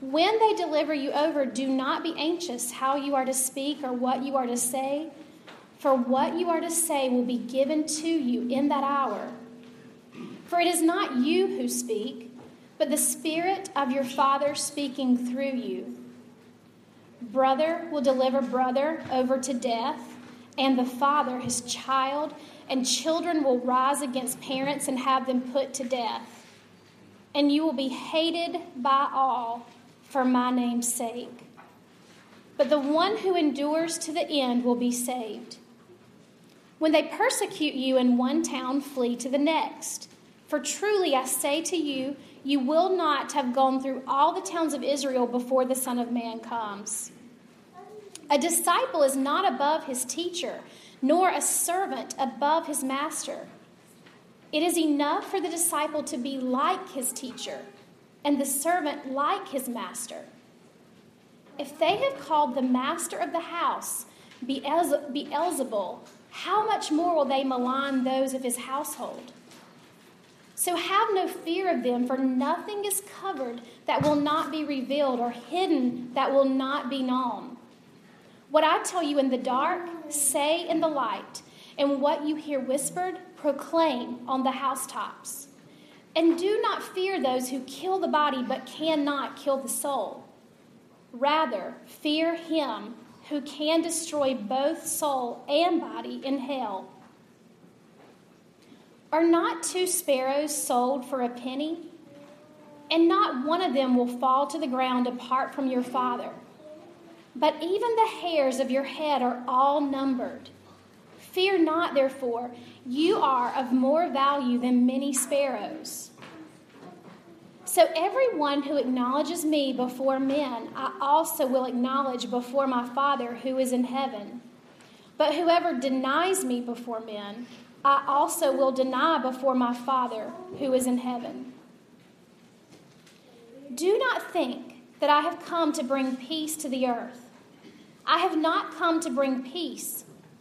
When they deliver you over, do not be anxious how you are to speak or what you are to say, for what you are to say will be given to you in that hour. For it is not you who speak, but the Spirit of your Father speaking through you. Brother will deliver brother over to death, and the father his child, and children will rise against parents and have them put to death. And you will be hated by all for my name's sake. But the one who endures to the end will be saved. When they persecute you in one town, flee to the next. For truly I say to you, you will not have gone through all the towns of Israel before the Son of Man comes. A disciple is not above his teacher, nor a servant above his master. It is enough for the disciple to be like his teacher, and the servant like his master. If they have called the master of the house Beelzebul, how much more will they malign those of his household? So have no fear of them, for nothing is covered that will not be revealed, or hidden that will not be known. What I tell you in the dark, say in the light, and what you hear whispered, proclaim on the housetops. And do not fear those who kill the body but cannot kill the soul. Rather, fear him who can destroy both soul and body in hell. Are not two sparrows sold for a penny? And not one of them will fall to the ground apart from your Father. But even the hairs of your head are all numbered. Fear not, therefore, you are of more value than many sparrows. So everyone who acknowledges me before men, I also will acknowledge before my Father who is in heaven. But whoever denies me before men, I also will deny before my Father who is in heaven. Do not think that I have come to bring peace to the earth. I have not come to bring peace,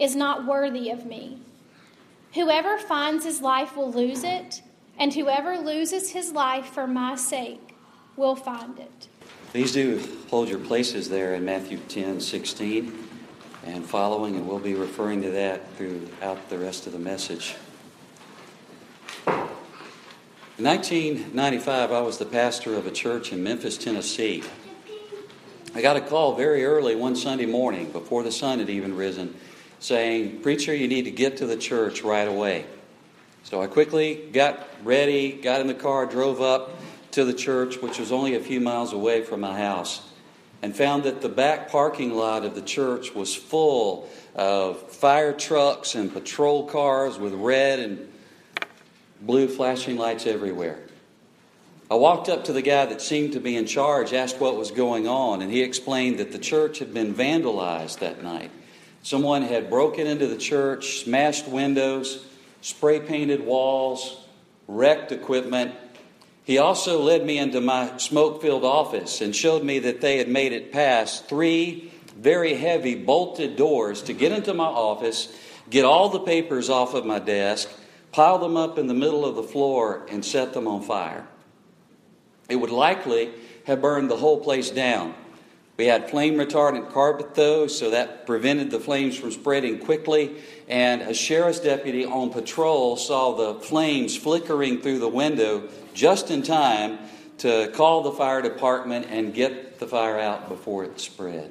is not worthy of me. Whoever finds his life will lose it, and whoever loses his life for my sake will find it. Please do hold your places there in Matthew 10 16 and following, and we'll be referring to that throughout the rest of the message. In 1995, I was the pastor of a church in Memphis, Tennessee. I got a call very early one Sunday morning, before the sun had even risen, saying, Preacher, you need to get to the church right away. So I quickly got ready, got in the car, drove up to the church, which was only a few miles away from my house and found that the back parking lot of the church was full of fire trucks and patrol cars with red and blue flashing lights everywhere. I walked up to the guy that seemed to be in charge, asked what was going on, and he explained that the church had been vandalized that night. Someone had broken into the church, smashed windows, spray painted walls, wrecked equipment, he also led me into my smoke filled office and showed me that they had made it past three very heavy bolted doors to get into my office, get all the papers off of my desk, pile them up in the middle of the floor, and set them on fire. It would likely have burned the whole place down. We had flame retardant carpet, though, so that prevented the flames from spreading quickly. And a sheriff's deputy on patrol saw the flames flickering through the window just in time to call the fire department and get the fire out before it spread.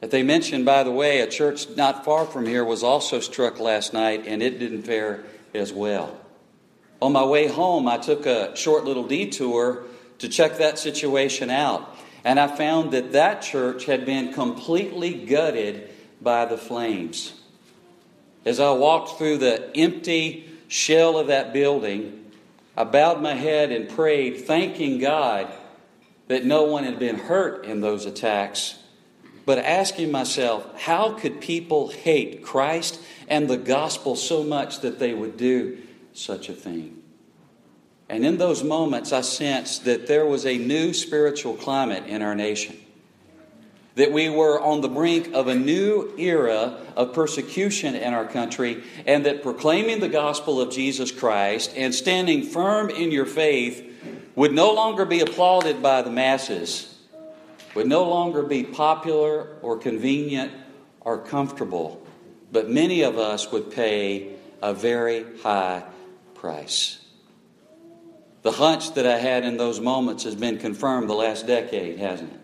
That they mentioned, by the way, a church not far from here was also struck last night, and it didn't fare as well. On my way home, I took a short little detour to check that situation out, and I found that that church had been completely gutted by the flames. As I walked through the empty shell of that building, I bowed my head and prayed, thanking God that no one had been hurt in those attacks, but asking myself, how could people hate Christ and the gospel so much that they would do such a thing? And in those moments, I sensed that there was a new spiritual climate in our nation that we were on the brink of a new era of persecution in our country, and that proclaiming the gospel of Jesus Christ and standing firm in your faith would no longer be applauded by the masses, would no longer be popular or convenient or comfortable, but many of us would pay a very high price. The hunch that I had in those moments has been confirmed the last decade, hasn't it?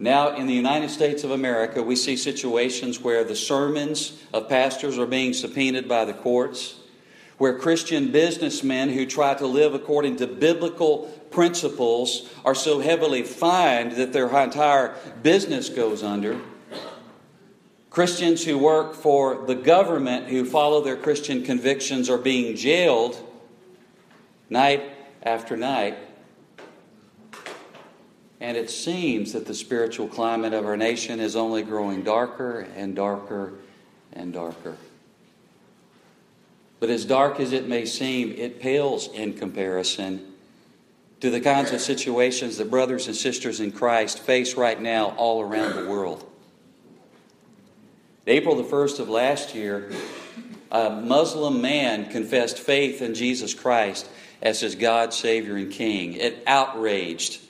Now, in the United States of America, we see situations where the sermons of pastors are being subpoenaed by the courts, where Christian businessmen who try to live according to biblical principles are so heavily fined that their entire business goes under. Christians who work for the government who follow their Christian convictions are being jailed night after night and it seems that the spiritual climate of our nation is only growing darker and darker and darker. But as dark as it may seem, it pales in comparison to the kinds of situations that brothers and sisters in Christ face right now all around the world. April the 1st of last year, a Muslim man confessed faith in Jesus Christ as his God, Savior, and King. It outraged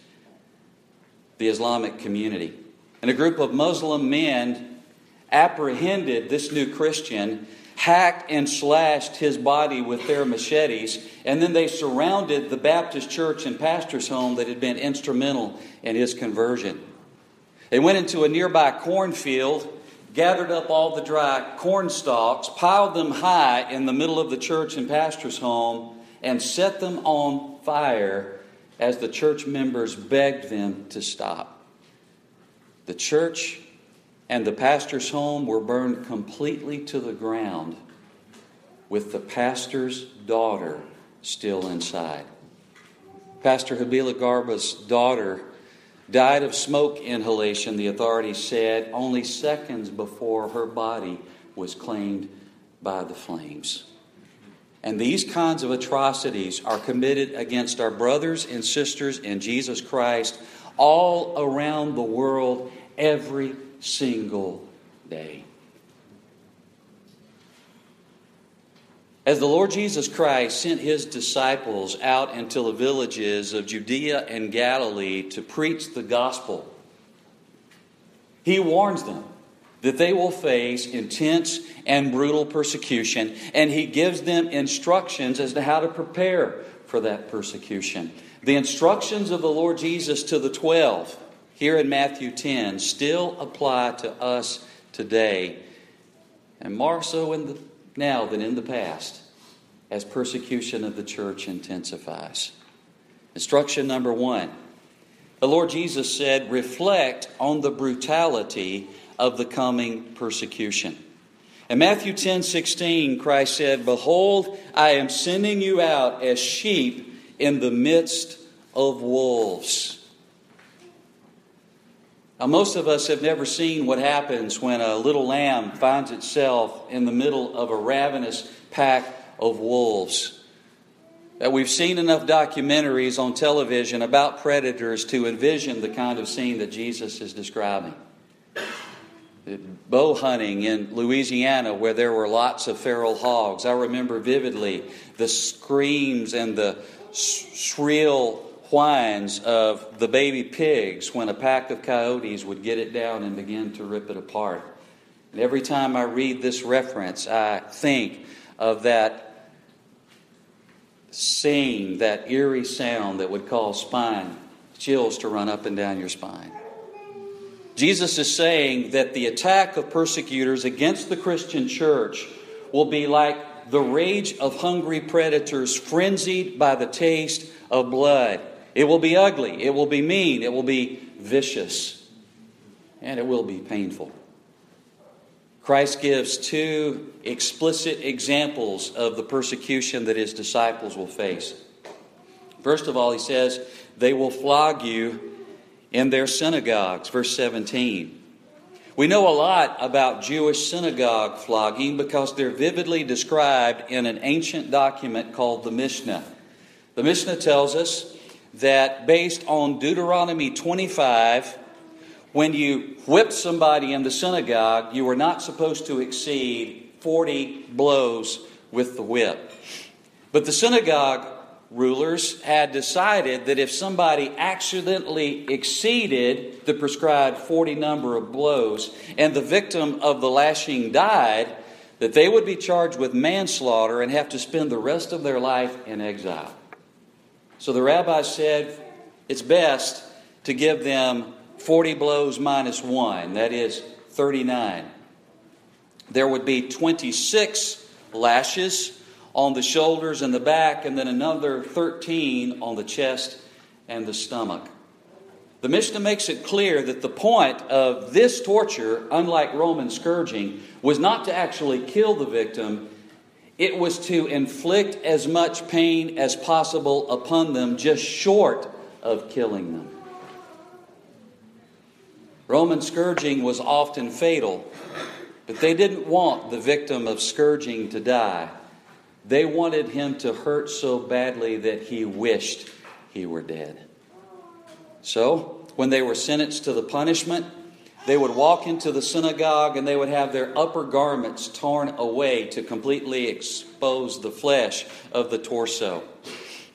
the Islamic community. And a group of Muslim men apprehended this new Christian, hacked and slashed his body with their machetes, and then they surrounded the Baptist church and pastor's home that had been instrumental in his conversion. They went into a nearby cornfield, gathered up all the dry corn stalks, piled them high in the middle of the church and pastor's home, and set them on fire as the church members begged them to stop. The church and the pastor's home were burned completely to the ground with the pastor's daughter still inside. Pastor Habila Garba's daughter died of smoke inhalation, the authorities said, only seconds before her body was claimed by the flames. And these kinds of atrocities are committed against our brothers and sisters in Jesus Christ all around the world every single day. As the Lord Jesus Christ sent his disciples out into the villages of Judea and Galilee to preach the gospel, he warns them that they will face intense and brutal persecution, and he gives them instructions as to how to prepare for that persecution. The instructions of the Lord Jesus to the 12 here in Matthew 10 still apply to us today, and more so in the, now than in the past, as persecution of the church intensifies. Instruction number one the Lord Jesus said, reflect on the brutality of the coming persecution. In Matthew 10 16, Christ said, Behold, I am sending you out as sheep in the midst of wolves. Now, most of us have never seen what happens when a little lamb finds itself in the middle of a ravenous pack of wolves. That we've seen enough documentaries on television about predators to envision the kind of scene that Jesus is describing bow hunting in Louisiana where there were lots of feral hogs. I remember vividly the screams and the shrill whines of the baby pigs when a pack of coyotes would get it down and begin to rip it apart. And every time I read this reference, I think of that scene, that eerie sound that would cause spine chills to run up and down your spine. Jesus is saying that the attack of persecutors against the Christian church will be like the rage of hungry predators frenzied by the taste of blood. It will be ugly, it will be mean, it will be vicious, and it will be painful. Christ gives two explicit examples of the persecution that his disciples will face. First of all, he says, They will flog you in their synagogues, verse 17. We know a lot about Jewish synagogue flogging because they're vividly described in an ancient document called the Mishnah. The Mishnah tells us that based on Deuteronomy 25, when you whipped somebody in the synagogue, you were not supposed to exceed 40 blows with the whip. But the synagogue rulers had decided that if somebody accidentally exceeded the prescribed 40 number of blows and the victim of the lashing died, that they would be charged with manslaughter and have to spend the rest of their life in exile. So the rabbi said it's best to give them 40 blows minus one, that is 39. There would be 26 lashes on the shoulders and the back, and then another 13 on the chest and the stomach. The Mishnah makes it clear that the point of this torture, unlike Roman scourging, was not to actually kill the victim, it was to inflict as much pain as possible upon them, just short of killing them. Roman scourging was often fatal, but they didn't want the victim of scourging to die. They wanted him to hurt so badly that he wished he were dead. So, when they were sentenced to the punishment, they would walk into the synagogue and they would have their upper garments torn away to completely expose the flesh of the torso.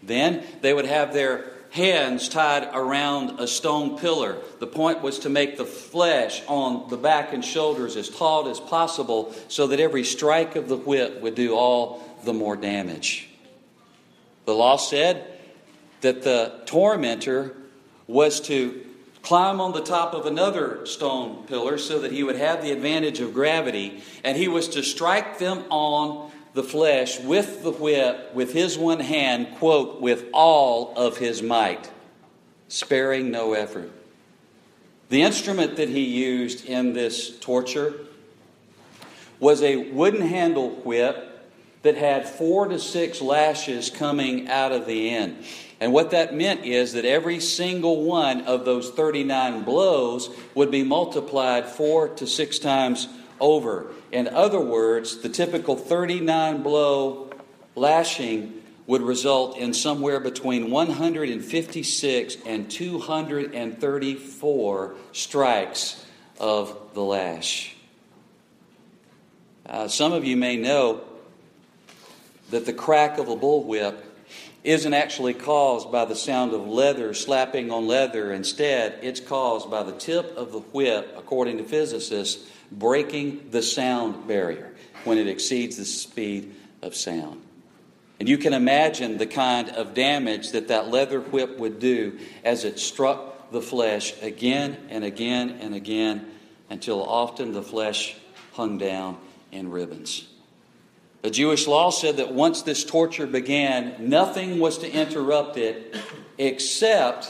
Then they would have their hands tied around a stone pillar. The point was to make the flesh on the back and shoulders as taut as possible so that every strike of the whip would do all the more damage. The law said that the tormentor was to climb on the top of another stone pillar so that he would have the advantage of gravity, and he was to strike them on the flesh with the whip with his one hand, quote, with all of his might, sparing no effort. The instrument that he used in this torture was a wooden handle whip that had four to six lashes coming out of the end. And what that meant is that every single one of those 39 blows would be multiplied four to six times over. In other words, the typical 39 blow lashing would result in somewhere between 156 and 234 strikes of the lash. Uh, some of you may know that the crack of a bullwhip isn't actually caused by the sound of leather slapping on leather. Instead, it's caused by the tip of the whip, according to physicists, breaking the sound barrier when it exceeds the speed of sound. And you can imagine the kind of damage that that leather whip would do as it struck the flesh again and again and again until often the flesh hung down in ribbons. The Jewish law said that once this torture began, nothing was to interrupt it except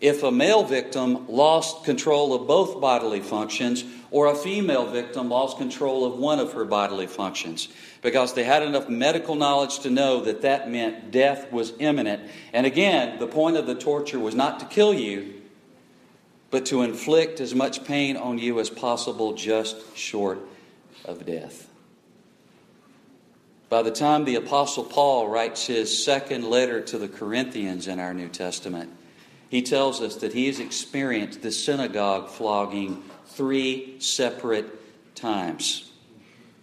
if a male victim lost control of both bodily functions or a female victim lost control of one of her bodily functions because they had enough medical knowledge to know that that meant death was imminent. And again, the point of the torture was not to kill you, but to inflict as much pain on you as possible, just short of death. By the time the Apostle Paul writes his second letter to the Corinthians in our New Testament, he tells us that he has experienced the synagogue flogging three separate times.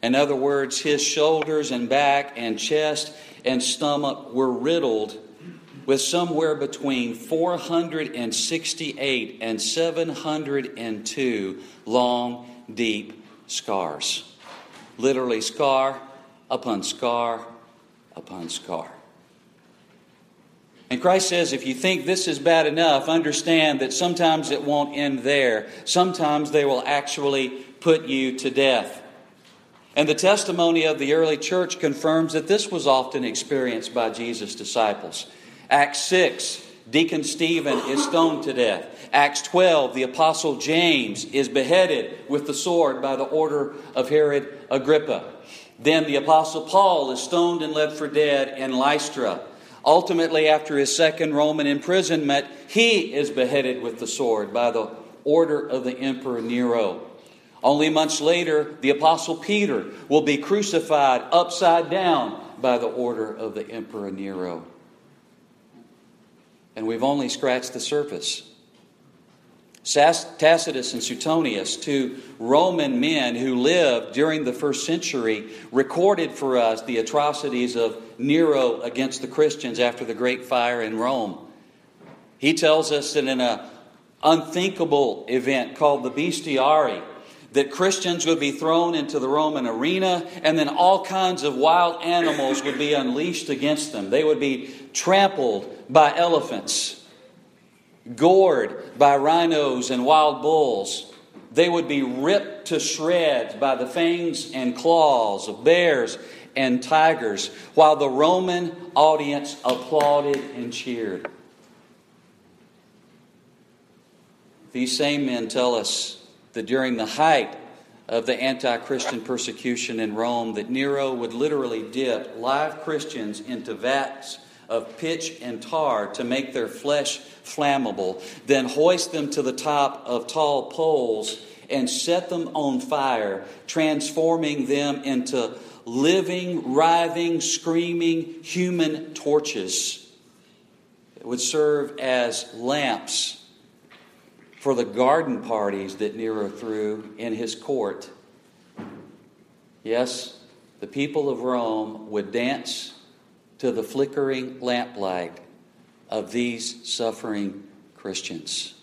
In other words, his shoulders and back and chest and stomach were riddled with somewhere between 468 and 702 long, deep scars. Literally, scar upon scar upon scar. And Christ says, if you think this is bad enough, understand that sometimes it won't end there. Sometimes they will actually put you to death. And the testimony of the early church confirms that this was often experienced by Jesus' disciples. Acts 6, Deacon Stephen is stoned to death. Acts 12, the Apostle James is beheaded with the sword by the order of Herod Agrippa. Then the Apostle Paul is stoned and left for dead in Lystra. Ultimately, after his second Roman imprisonment, he is beheaded with the sword by the order of the Emperor Nero. Only months later, the Apostle Peter will be crucified upside down by the order of the Emperor Nero. And we've only scratched the surface. Tacitus and Suetonius, two Roman men who lived during the first century, recorded for us the atrocities of Nero against the Christians after the great fire in Rome. He tells us that in an unthinkable event called the Bestiari, that Christians would be thrown into the Roman arena, and then all kinds of wild animals would be unleashed against them. They would be trampled by elephants gored by rhinos and wild bulls. They would be ripped to shreds by the fangs and claws of bears and tigers, while the Roman audience applauded and cheered. These same men tell us that during the height of the anti-Christian persecution in Rome that Nero would literally dip live Christians into vats of pitch and tar to make their flesh flammable, then hoist them to the top of tall poles and set them on fire, transforming them into living, writhing, screaming human torches. It would serve as lamps for the garden parties that Nero threw in his court. Yes, the people of Rome would dance to the flickering lamplight of these suffering Christians.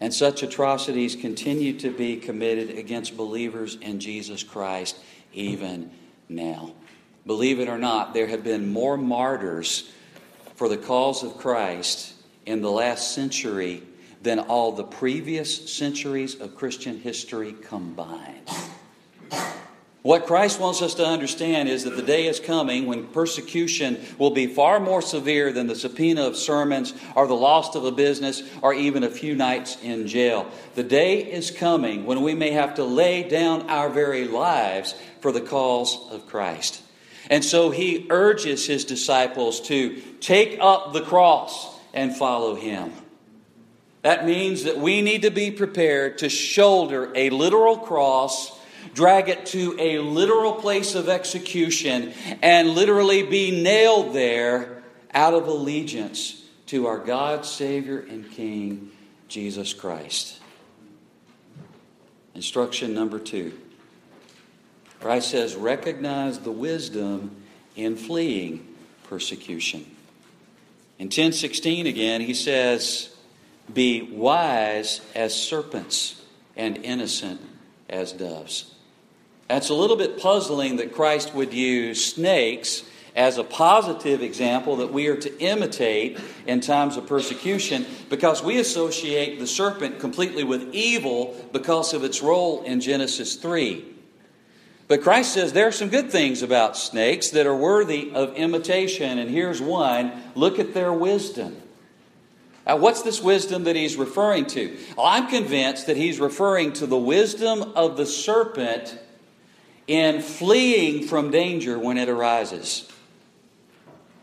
And such atrocities continue to be committed against believers in Jesus Christ even now. Believe it or not, there have been more martyrs for the cause of Christ in the last century than all the previous centuries of Christian history combined. What Christ wants us to understand is that the day is coming when persecution will be far more severe than the subpoena of sermons or the loss of a business or even a few nights in jail. The day is coming when we may have to lay down our very lives for the cause of Christ. And so he urges his disciples to take up the cross and follow him. That means that we need to be prepared to shoulder a literal cross drag it to a literal place of execution, and literally be nailed there out of allegiance to our God, Savior, and King, Jesus Christ. Instruction number two. Christ says, recognize the wisdom in fleeing persecution. In 1016 again, he says, Be wise as serpents and innocent as doves. That's a little bit puzzling that Christ would use snakes as a positive example that we are to imitate in times of persecution because we associate the serpent completely with evil because of its role in Genesis 3. But Christ says there are some good things about snakes that are worthy of imitation, and here's one look at their wisdom. Now, what's this wisdom that he's referring to? Well, I'm convinced that he's referring to the wisdom of the serpent in fleeing from danger when it arises.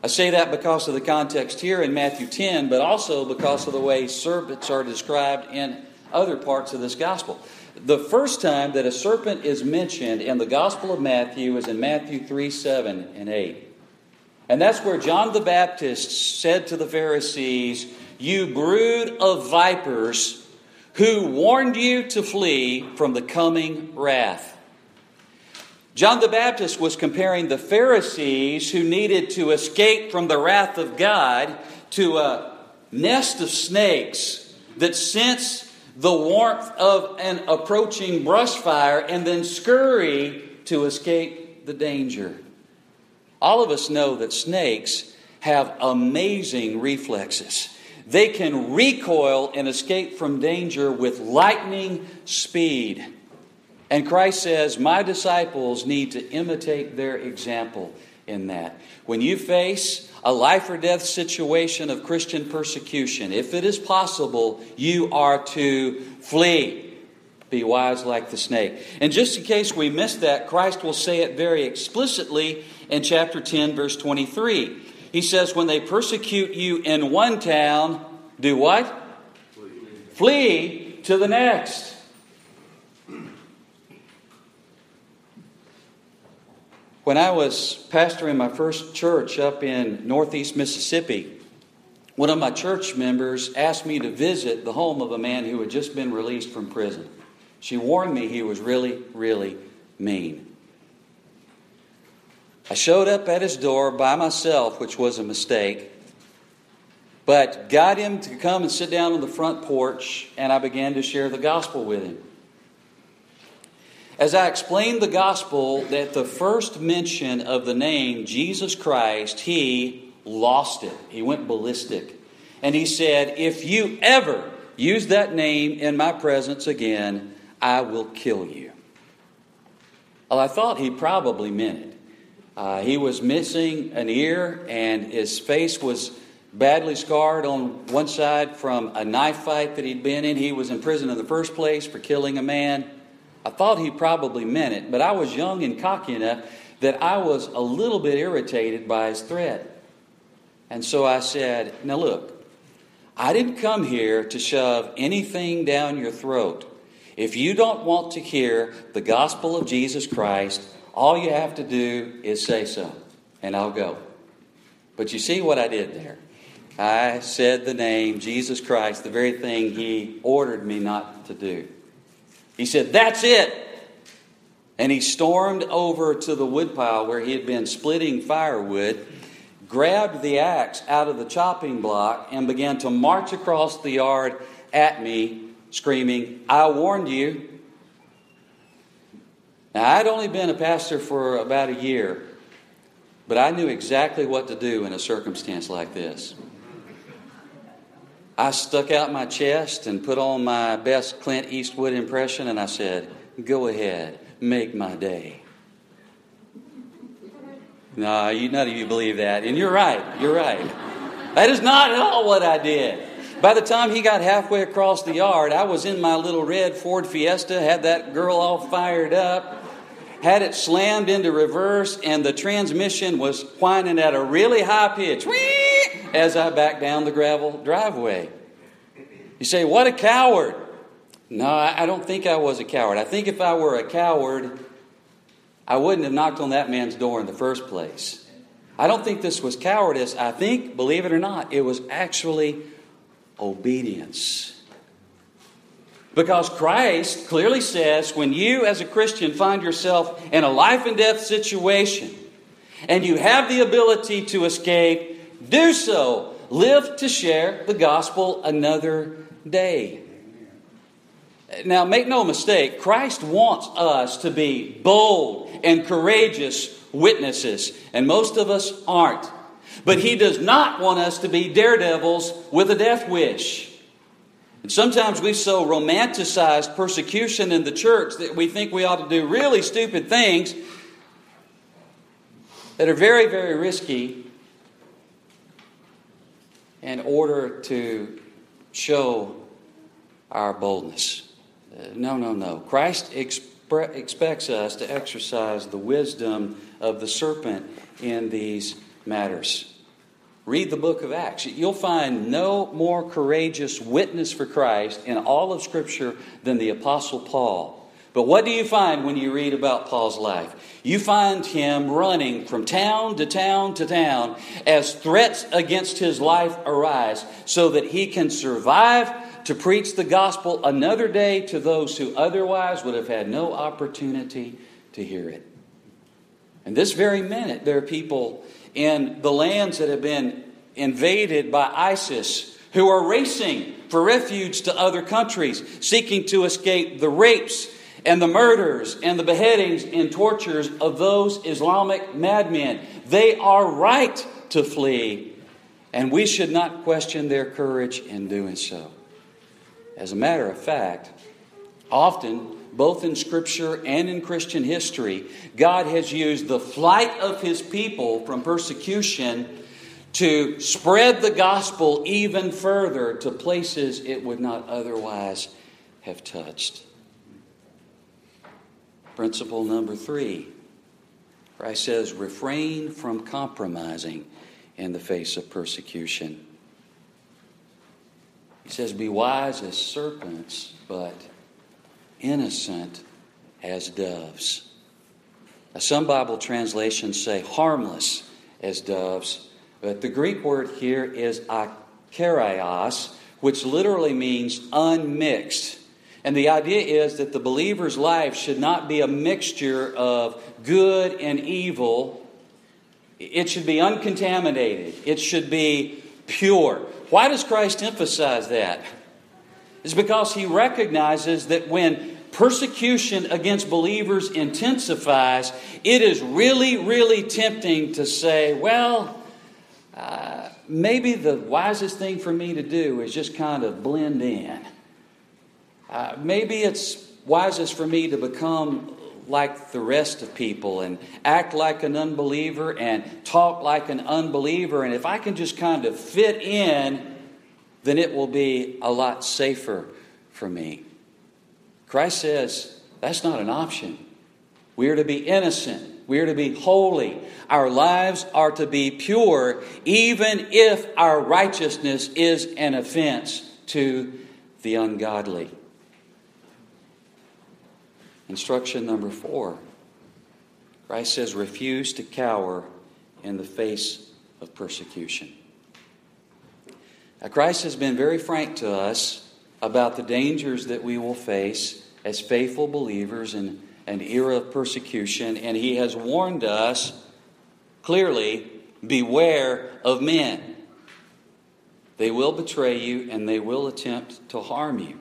I say that because of the context here in Matthew 10, but also because of the way serpents are described in other parts of this gospel. The first time that a serpent is mentioned in the Gospel of Matthew is in Matthew 3 7 and 8. And that's where John the Baptist said to the Pharisees, You brood of vipers, who warned you to flee from the coming wrath. John the Baptist was comparing the Pharisees who needed to escape from the wrath of God to a nest of snakes that sense the warmth of an approaching brush fire and then scurry to escape the danger. All of us know that snakes have amazing reflexes. They can recoil and escape from danger with lightning speed. And Christ says, My disciples need to imitate their example in that. When you face a life or death situation of Christian persecution, if it is possible, you are to flee. Be wise like the snake. And just in case we missed that, Christ will say it very explicitly in chapter 10, verse 23. He says, When they persecute you in one town, do what? Flee, Flee to the next. When I was pastoring my first church up in northeast Mississippi, one of my church members asked me to visit the home of a man who had just been released from prison. She warned me he was really, really mean. I showed up at his door by myself, which was a mistake, but got him to come and sit down on the front porch, and I began to share the gospel with him. As I explained the gospel, that the first mention of the name Jesus Christ, he lost it. He went ballistic. And he said, If you ever use that name in my presence again, I will kill you. Well, I thought he probably meant it. Uh, he was missing an ear, and his face was badly scarred on one side from a knife fight that he'd been in. He was in prison in the first place for killing a man. I thought he probably meant it, but I was young and cocky enough that I was a little bit irritated by his threat. And so I said, Now look, I didn't come here to shove anything down your throat. If you don't want to hear the gospel of Jesus Christ, all you have to do is say so, and I'll go. But you see what I did there? I said the name Jesus Christ, the very thing he ordered me not to do. He said, That's it. And he stormed over to the woodpile where he had been splitting firewood, grabbed the axe out of the chopping block, and began to march across the yard at me screaming, I warned you. Now, I'd only been a pastor for about a year, but I knew exactly what to do in a circumstance like this. I stuck out my chest and put on my best Clint Eastwood impression, and I said, Go ahead, make my day. No, you, none of you believe that. And you're right, you're right. That is not at all what I did. By the time he got halfway across the yard, I was in my little red Ford Fiesta, had that girl all fired up, had it slammed into reverse, and the transmission was whining at a really high pitch as I back down the gravel driveway. You say, What a coward! No, I don't think I was a coward. I think if I were a coward, I wouldn't have knocked on that man's door in the first place. I don't think this was cowardice. I think, believe it or not, it was actually obedience. Because Christ clearly says when you, as a Christian, find yourself in a life and death situation and you have the ability to escape, do so. Live to share the gospel another day. Now, make no mistake, Christ wants us to be bold and courageous witnesses, and most of us aren't. But he does not want us to be daredevils with a death wish. And sometimes we so romanticize persecution in the church that we think we ought to do really stupid things that are very, very risky in order to show our boldness. Uh, no, no, no. Christ expre- expects us to exercise the wisdom of the serpent in these matters. Read the book of Acts. You'll find no more courageous witness for Christ in all of Scripture than the Apostle Paul. But what do you find when you read about Paul's life? You find him running from town to town to town as threats against his life arise so that he can survive to preach the gospel another day to those who otherwise would have had no opportunity to hear it. And this very minute, there are people in the lands that have been invaded by ISIS who are racing for refuge to other countries, seeking to escape the rapes and the murders and the beheadings and tortures of those Islamic madmen. They are right to flee and we should not question their courage in doing so. As a matter of fact, often, both in Scripture and in Christian history, God has used the flight of His people from persecution to spread the gospel even further to places it would not otherwise have touched. Principle number three Christ says, refrain from compromising in the face of persecution. He says, Be wise as serpents, but innocent as doves. Now, some Bible translations say harmless as doves, but the Greek word here is akeraios, which literally means unmixed. And the idea is that the believer's life should not be a mixture of good and evil. It should be uncontaminated. It should be pure. Why does Christ emphasize that? It's because he recognizes that when persecution against believers intensifies, it is really, really tempting to say, well, uh, maybe the wisest thing for me to do is just kind of blend in. Uh, maybe it's wisest for me to become like the rest of people and act like an unbeliever and talk like an unbeliever. And if I can just kind of fit in, then it will be a lot safer for me. Christ says that's not an option. We are to be innocent. We are to be holy. Our lives are to be pure, even if our righteousness is an offense to the ungodly. Instruction number four Christ says, refuse to cower in the face of persecution. Now, Christ has been very frank to us about the dangers that we will face as faithful believers in an era of persecution, and He has warned us clearly beware of men. They will betray you and they will attempt to harm you.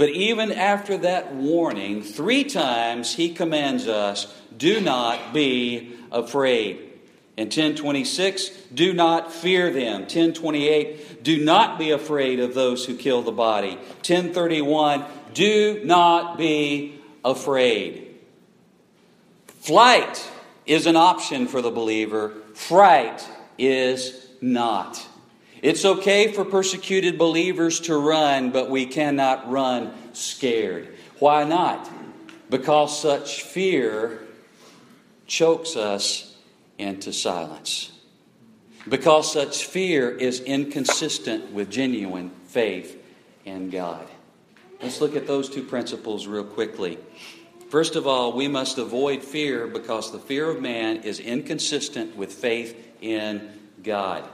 But even after that warning, three times he commands us do not be afraid. In 1026, do not fear them. 1028, do not be afraid of those who kill the body. 1031, do not be afraid. Flight is an option for the believer, fright is not. It's okay for persecuted believers to run, but we cannot run scared. Why not? Because such fear chokes us into silence. Because such fear is inconsistent with genuine faith in God. Let's look at those two principles real quickly. First of all, we must avoid fear because the fear of man is inconsistent with faith in God.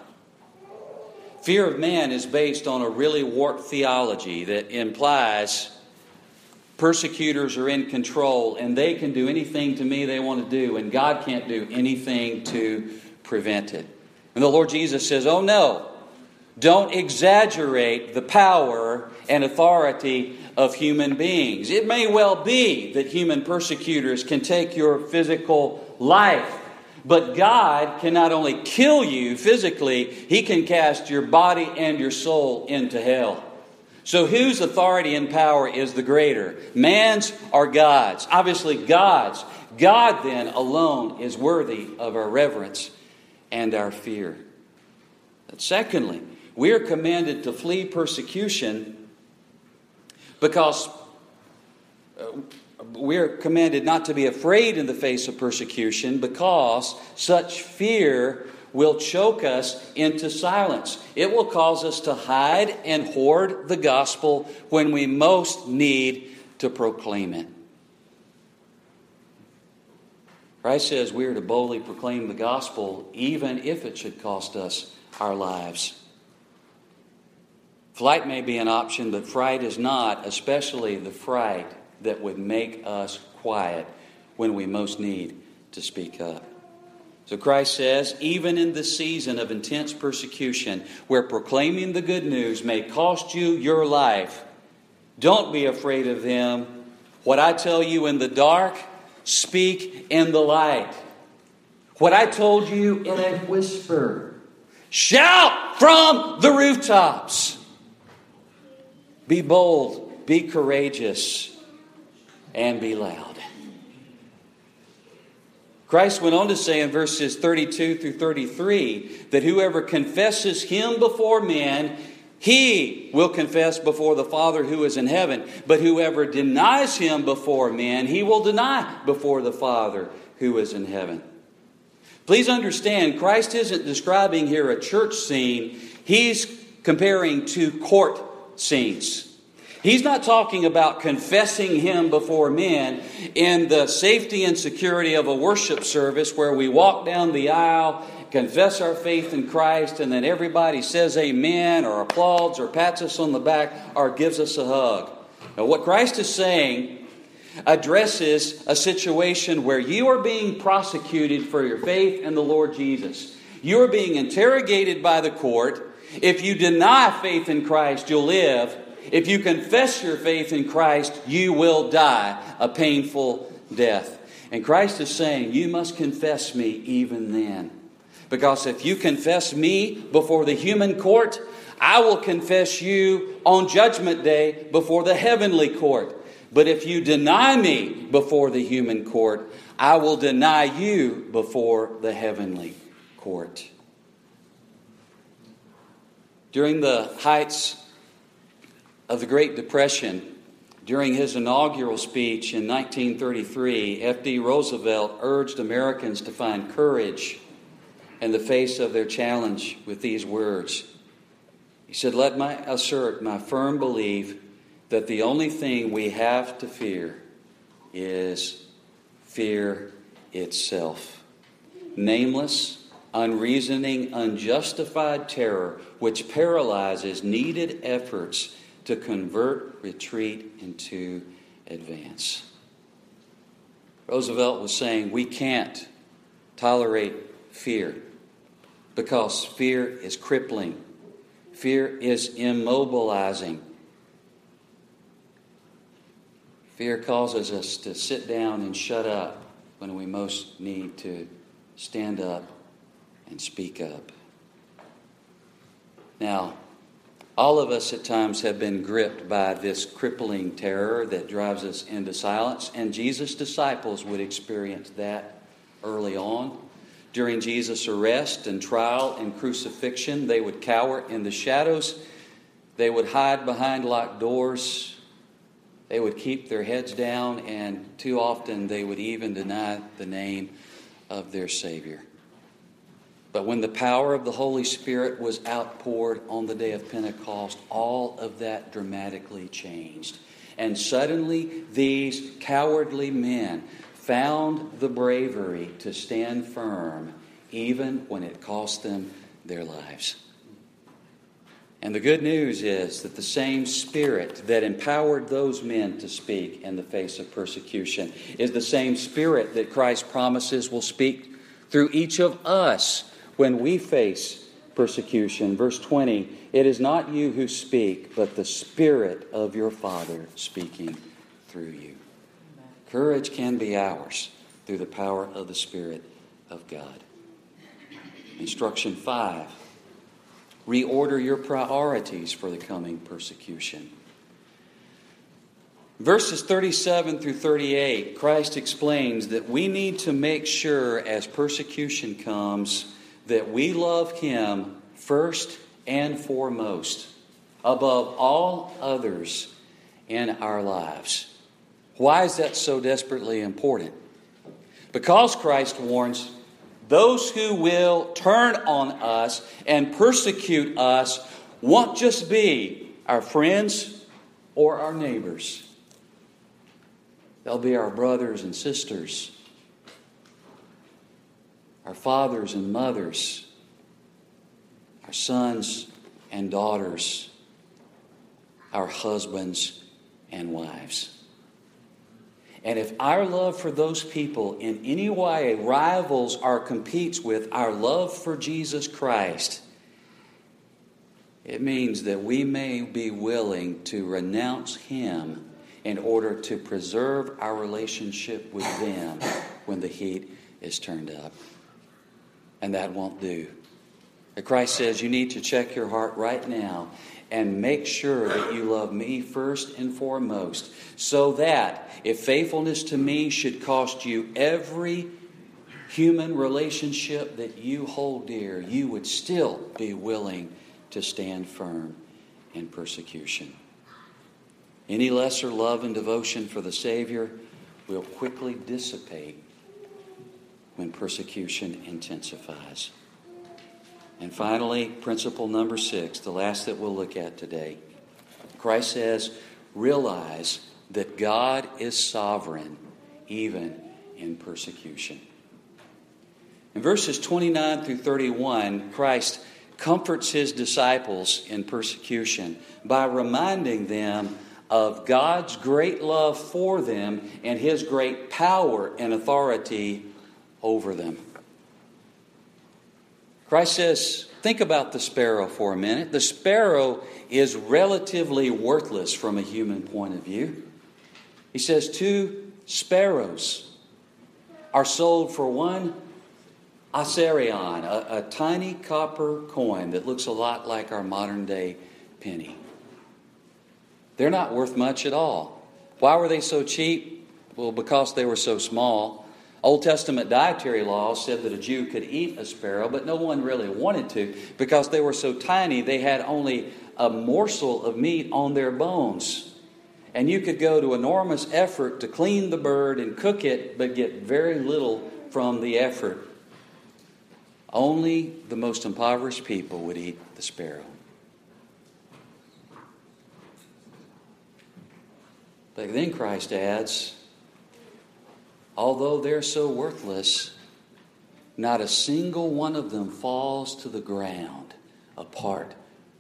Fear of man is based on a really warped theology that implies persecutors are in control and they can do anything to me they want to do, and God can't do anything to prevent it. And the Lord Jesus says, Oh no, don't exaggerate the power and authority of human beings. It may well be that human persecutors can take your physical life but God can not only kill you physically, He can cast your body and your soul into hell. So, whose authority and power is the greater? Man's or God's? Obviously, God's. God then alone is worthy of our reverence and our fear. But secondly, we are commanded to flee persecution because uh, we're commanded not to be afraid in the face of persecution because such fear will choke us into silence. It will cause us to hide and hoard the gospel when we most need to proclaim it. Christ says we are to boldly proclaim the gospel even if it should cost us our lives. Flight may be an option, but fright is not, especially the fright that would make us quiet when we most need to speak up. So Christ says, even in the season of intense persecution, where proclaiming the good news may cost you your life, don't be afraid of them. What I tell you in the dark, speak in the light. What I told you in a whisper, Shout from the rooftops. Be bold, be courageous, and be loud. Christ went on to say in verses 32 through 33 that whoever confesses him before men, he will confess before the Father who is in heaven. But whoever denies him before men, he will deny before the Father who is in heaven. Please understand, Christ isn't describing here a church scene, he's comparing two court scenes. He's not talking about confessing Him before men in the safety and security of a worship service where we walk down the aisle, confess our faith in Christ, and then everybody says amen or applauds or pats us on the back or gives us a hug. Now, what Christ is saying addresses a situation where you are being prosecuted for your faith in the Lord Jesus. You are being interrogated by the court. If you deny faith in Christ, you'll live. If you confess your faith in Christ, you will die a painful death. And Christ is saying, You must confess me even then. Because if you confess me before the human court, I will confess you on Judgment Day before the heavenly court. But if you deny me before the human court, I will deny you before the heavenly court. During the heights of the Great Depression, during his inaugural speech in 1933, F.D. Roosevelt urged Americans to find courage in the face of their challenge with these words. He said, Let me assert my firm belief that the only thing we have to fear is fear itself. Nameless, unreasoning, unjustified terror which paralyzes needed efforts to convert retreat into advance. Roosevelt was saying we can't tolerate fear because fear is crippling, fear is immobilizing. Fear causes us to sit down and shut up when we most need to stand up and speak up. Now, all of us at times have been gripped by this crippling terror that drives us into silence, and Jesus' disciples would experience that early on. During Jesus' arrest and trial and crucifixion, they would cower in the shadows, they would hide behind locked doors, they would keep their heads down, and too often they would even deny the name of their Savior. But when the power of the Holy Spirit was outpoured on the day of Pentecost, all of that dramatically changed. And suddenly, these cowardly men found the bravery to stand firm, even when it cost them their lives. And the good news is that the same Spirit that empowered those men to speak in the face of persecution is the same Spirit that Christ promises will speak through each of us when we face persecution. Verse 20 It is not you who speak, but the Spirit of your Father speaking through you. Courage can be ours through the power of the Spirit of God. Instruction 5 Reorder your priorities for the coming persecution. Verses 37 through 38, Christ explains that we need to make sure as persecution comes that we love Him first and foremost, above all others in our lives. Why is that so desperately important? Because Christ warns those who will turn on us and persecute us won't just be our friends or our neighbors, they'll be our brothers and sisters our fathers and mothers, our sons and daughters, our husbands and wives. And if our love for those people in any way rivals or competes with our love for Jesus Christ, it means that we may be willing to renounce Him in order to preserve our relationship with them when the heat is turned up and that won't do. But Christ says you need to check your heart right now and make sure that you love me first and foremost, so that if faithfulness to me should cost you every human relationship that you hold dear, you would still be willing to stand firm in persecution. Any lesser love and devotion for the Savior will quickly dissipate when persecution intensifies. And finally, principle number six, the last that we'll look at today. Christ says, realize that God is sovereign even in persecution. In verses 29 through 31, Christ comforts his disciples in persecution by reminding them of God's great love for them and his great power and authority over them. Christ says, think about the sparrow for a minute. The sparrow is relatively worthless from a human point of view. He says, two sparrows are sold for one assarion, a, a tiny copper coin that looks a lot like our modern day penny. They're not worth much at all. Why were they so cheap? Well, because they were so small. Old Testament dietary laws said that a Jew could eat a sparrow, but no one really wanted to because they were so tiny, they had only a morsel of meat on their bones. And you could go to enormous effort to clean the bird and cook it, but get very little from the effort. Only the most impoverished people would eat the sparrow. But then Christ adds, although they're so worthless, not a single one of them falls to the ground apart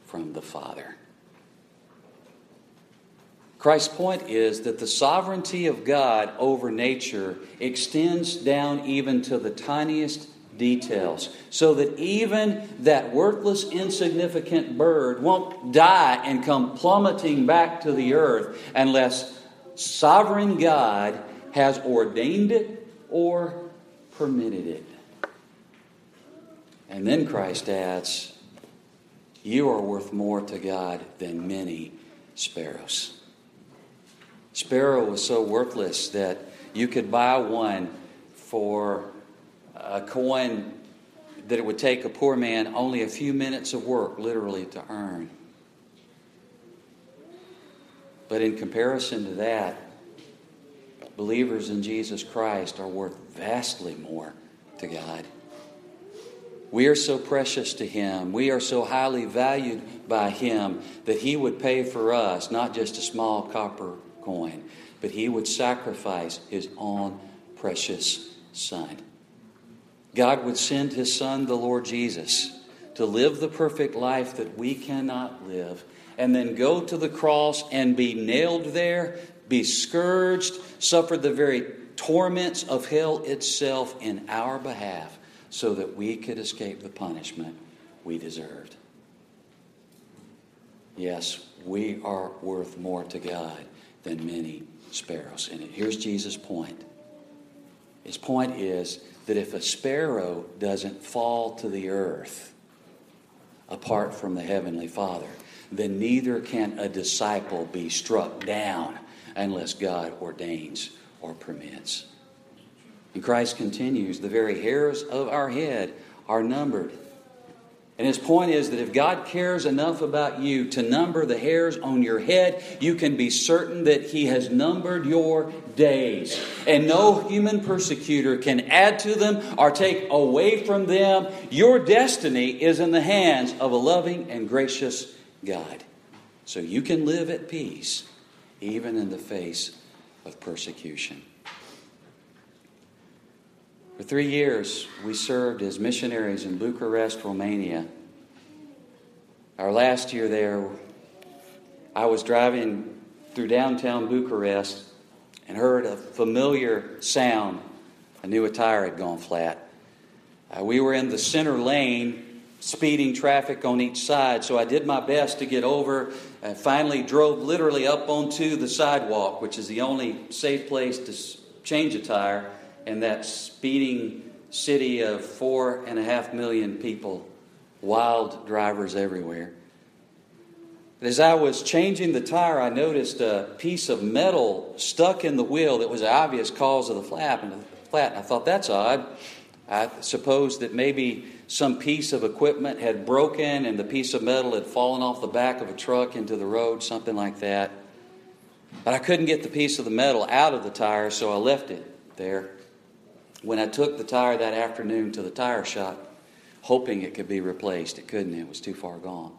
from the Father. Christ's point is that the sovereignty of God over nature extends down even to the tiniest details, so that even that worthless, insignificant bird won't die and come plummeting back to the earth unless sovereign God has ordained it or permitted it. And then Christ adds, You are worth more to God than many sparrows. Sparrow was so worthless that you could buy one for a coin that it would take a poor man only a few minutes of work, literally, to earn. But in comparison to that, believers in Jesus Christ are worth vastly more to God. We are so precious to Him. We are so highly valued by Him that He would pay for us not just a small copper coin, but He would sacrifice His own precious Son. God would send His Son, the Lord Jesus, to live the perfect life that we cannot live, and then go to the cross and be nailed there be scourged, suffered the very torments of hell itself in our behalf so that we could escape the punishment we deserved. Yes, we are worth more to God than many sparrows. And here's Jesus' point. His point is that if a sparrow doesn't fall to the earth apart from the Heavenly Father, then neither can a disciple be struck down unless God ordains or permits. And Christ continues the very hairs of our head are numbered. And his point is that if God cares enough about you to number the hairs on your head, you can be certain that he has numbered your days. And no human persecutor can add to them or take away from them. Your destiny is in the hands of a loving and gracious God. So you can live at peace even in the face of persecution. For three years, we served as missionaries in Bucharest, Romania. Our last year there, I was driving through downtown Bucharest and heard a familiar sound. I knew a tire had gone flat. Uh, we were in the center lane speeding traffic on each side. So I did my best to get over. and finally drove literally up onto the sidewalk, which is the only safe place to change a tire in that speeding city of four and a half million people wild drivers everywhere. As I was changing the tire, I noticed a piece of metal stuck in the wheel that was the obvious cause of the flap and the flat. And I thought that's odd. I suppose that maybe some piece of equipment had broken and the piece of metal had fallen off the back of a truck into the road, something like that. But I couldn't get the piece of the metal out of the tire, so I left it there. When I took the tire that afternoon to the tire shop, hoping it could be replaced, it couldn't, it was too far gone.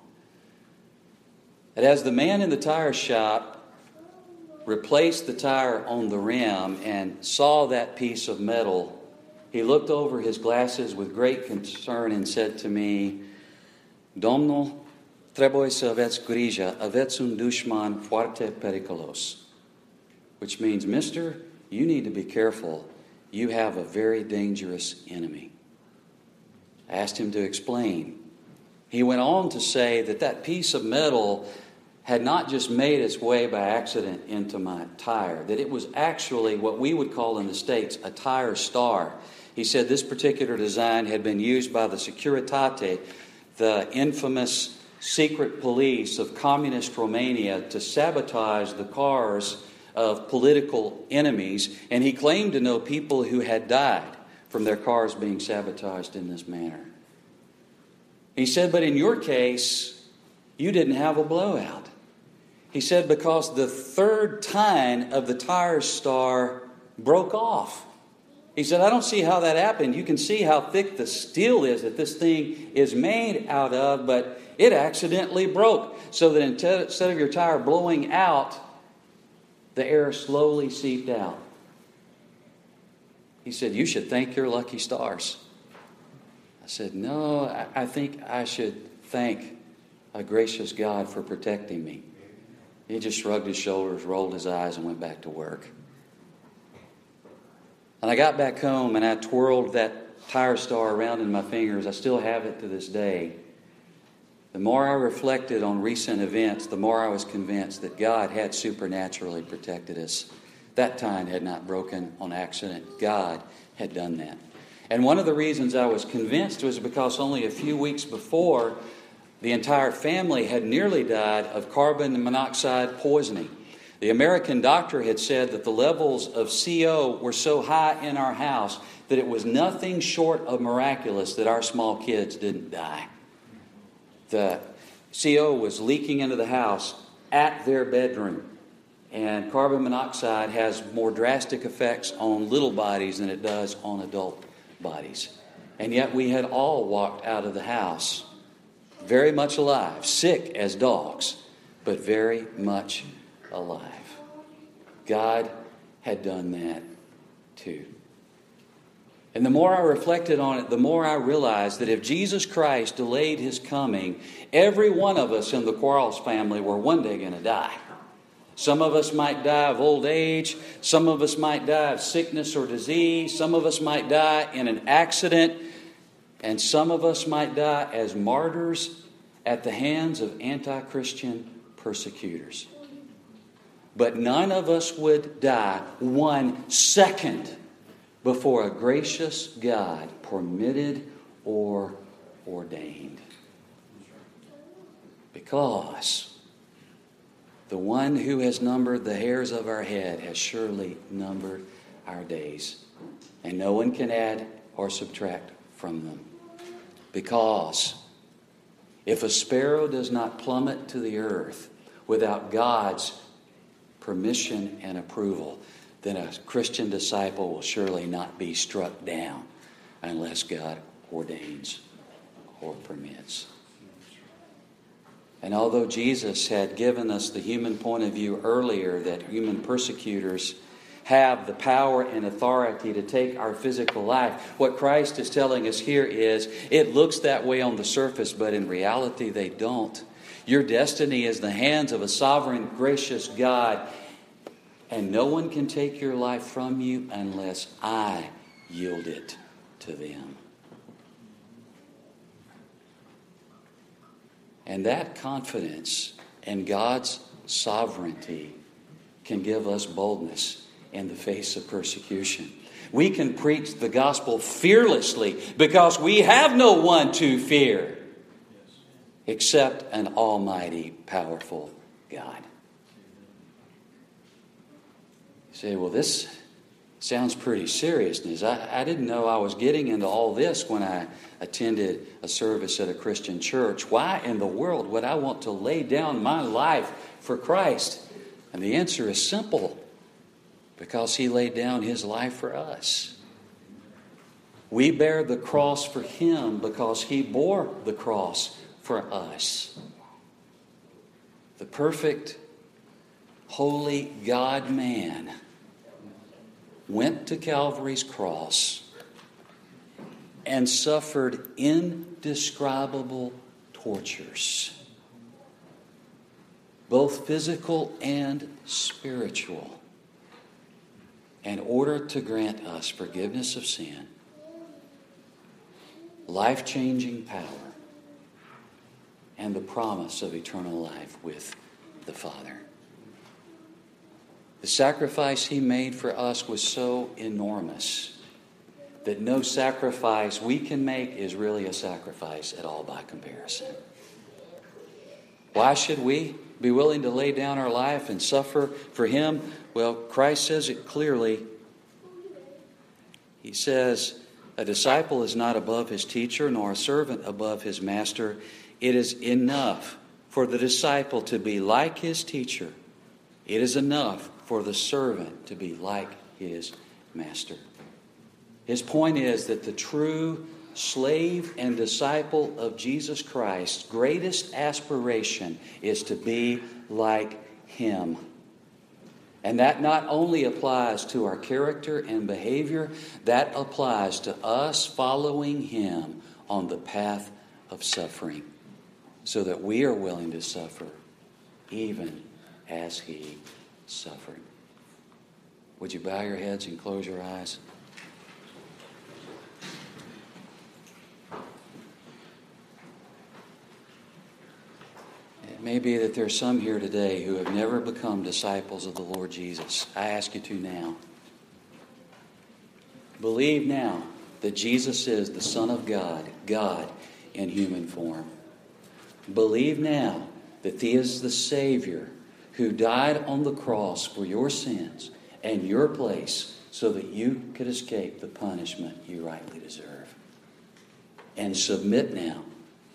And as the man in the tire shop replaced the tire on the rim and saw that piece of metal, he looked over his glasses with great concern and said to me, Domnul, trebuie să aveți grijă, aveți un dușman foarte periculos. Which means, mister, you need to be careful. You have a very dangerous enemy. I asked him to explain. He went on to say that that piece of metal had not just made its way by accident into my tire, that it was actually what we would call in the States a tire star. He said this particular design had been used by the Securitate, the infamous secret police of communist Romania, to sabotage the cars of political enemies, and he claimed to know people who had died from their cars being sabotaged in this manner. He said, But in your case, you didn't have a blowout. He said, because the third tine of the tire star broke off. He said, I don't see how that happened. You can see how thick the steel is that this thing is made out of, but it accidentally broke. So that instead of your tire blowing out, the air slowly seeped out. He said, You should thank your lucky stars. I said, No, I think I should thank a gracious God for protecting me. He just shrugged his shoulders, rolled his eyes, and went back to work. And I got back home and I twirled that tire star around in my fingers. I still have it to this day. The more I reflected on recent events, the more I was convinced that God had supernaturally protected us. That tine had not broken on accident. God had done that. And one of the reasons I was convinced was because only a few weeks before, the entire family had nearly died of carbon monoxide poisoning. The American doctor had said that the levels of CO were so high in our house that it was nothing short of miraculous that our small kids didn't die. The CO was leaking into the house at their bedroom. And carbon monoxide has more drastic effects on little bodies than it does on adult bodies. And yet we had all walked out of the house very much alive, sick as dogs, but very much alive. God had done that too. And the more I reflected on it, the more I realized that if Jesus Christ delayed his coming, every one of us in the Quarles family were one day going to die. Some of us might die of old age. Some of us might die of sickness or disease. Some of us might die in an accident. And some of us might die as martyrs at the hands of anti Christian persecutors. But none of us would die one second before a gracious God permitted or ordained. Because the one who has numbered the hairs of our head has surely numbered our days, and no one can add or subtract from them. Because if a sparrow does not plummet to the earth without God's permission and approval, then a Christian disciple will surely not be struck down unless God ordains or permits. And although Jesus had given us the human point of view earlier that human persecutors have the power and authority to take our physical life. What Christ is telling us here is it looks that way on the surface, but in reality, they don't. Your destiny is the hands of a sovereign, gracious God, and no one can take your life from you unless I yield it to them. And that confidence in God's sovereignty can give us boldness in the face of persecution. We can preach the gospel fearlessly because we have no one to fear. Except an almighty, powerful God. You say, well, this sounds pretty serious. I, I didn't know I was getting into all this when I attended a service at a Christian church. Why in the world would I want to lay down my life for Christ? And the answer is simple because he laid down his life for us. We bear the cross for him because he bore the cross for us. The perfect, holy God man went to Calvary's cross and suffered indescribable tortures, both physical and spiritual, in order to grant us forgiveness of sin life changing power, and the promise of eternal life with the Father. The sacrifice he made for us was so enormous that no sacrifice we can make is really a sacrifice at all by comparison. Why should we be willing to lay down our life and suffer for him? Well, Christ says it clearly. He says, a disciple is not above his teacher, nor a servant above his master. It is enough for the disciple to be like his teacher. It is enough for the servant to be like his master. His point is that the true slave and disciple of Jesus Christ's greatest aspiration is to be like him. And that not only applies to our character and behavior, that applies to us following Him on the path of suffering, so that we are willing to suffer even as He suffered. Would you bow your heads and close your eyes? It may be that there are some here today who have never become disciples of the Lord Jesus. I ask you to now. Believe now that Jesus is the Son of God, God in human form. Believe now that He is the Savior who died on the cross for your sins and your place so that you could escape the punishment you rightly deserve. And submit now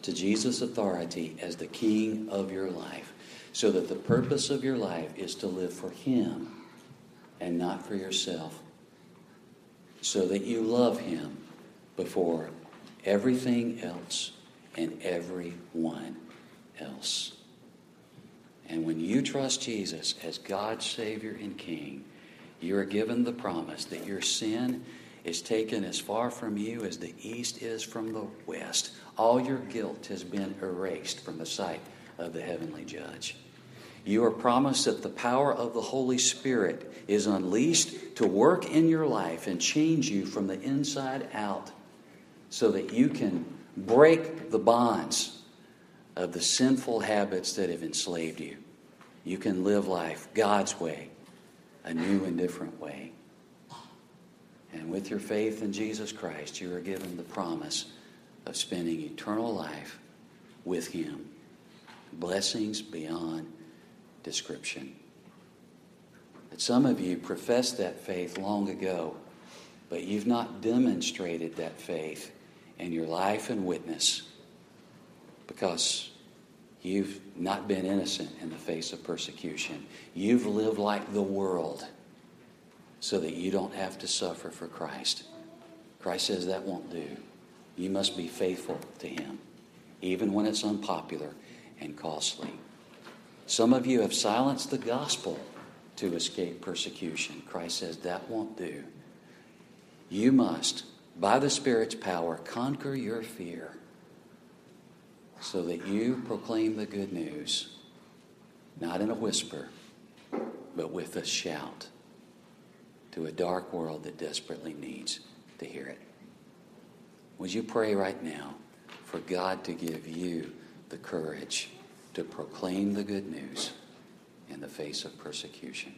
to Jesus' authority as the king of your life, so that the purpose of your life is to live for Him and not for yourself, so that you love Him before everything else and everyone else. And when you trust Jesus as God's Savior and King, you are given the promise that your sin is taken as far from you as the east is from the west. All your guilt has been erased from the sight of the heavenly judge. You are promised that the power of the Holy Spirit is unleashed to work in your life and change you from the inside out so that you can break the bonds of the sinful habits that have enslaved you. You can live life God's way, a new and different way. And with your faith in Jesus Christ, you are given the promise of spending eternal life with Him. Blessings beyond description. But some of you professed that faith long ago, but you've not demonstrated that faith in your life and witness because you've not been innocent in the face of persecution. You've lived like the world so that you don't have to suffer for Christ. Christ says that won't do. You must be faithful to Him, even when it's unpopular and costly. Some of you have silenced the gospel to escape persecution. Christ says that won't do. You must, by the Spirit's power, conquer your fear so that you proclaim the good news, not in a whisper, but with a shout to a dark world that desperately needs to hear it. Would you pray right now for God to give you the courage to proclaim the good news in the face of persecution?